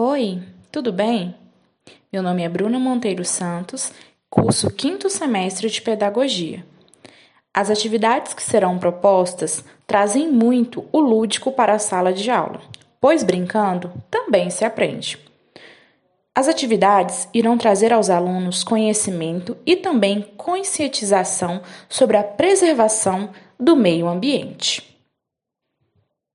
Oi, tudo bem? Meu nome é Bruno Monteiro Santos, curso quinto semestre de Pedagogia. As atividades que serão propostas trazem muito o lúdico para a sala de aula, pois brincando também se aprende. As atividades irão trazer aos alunos conhecimento e também conscientização sobre a preservação do meio ambiente.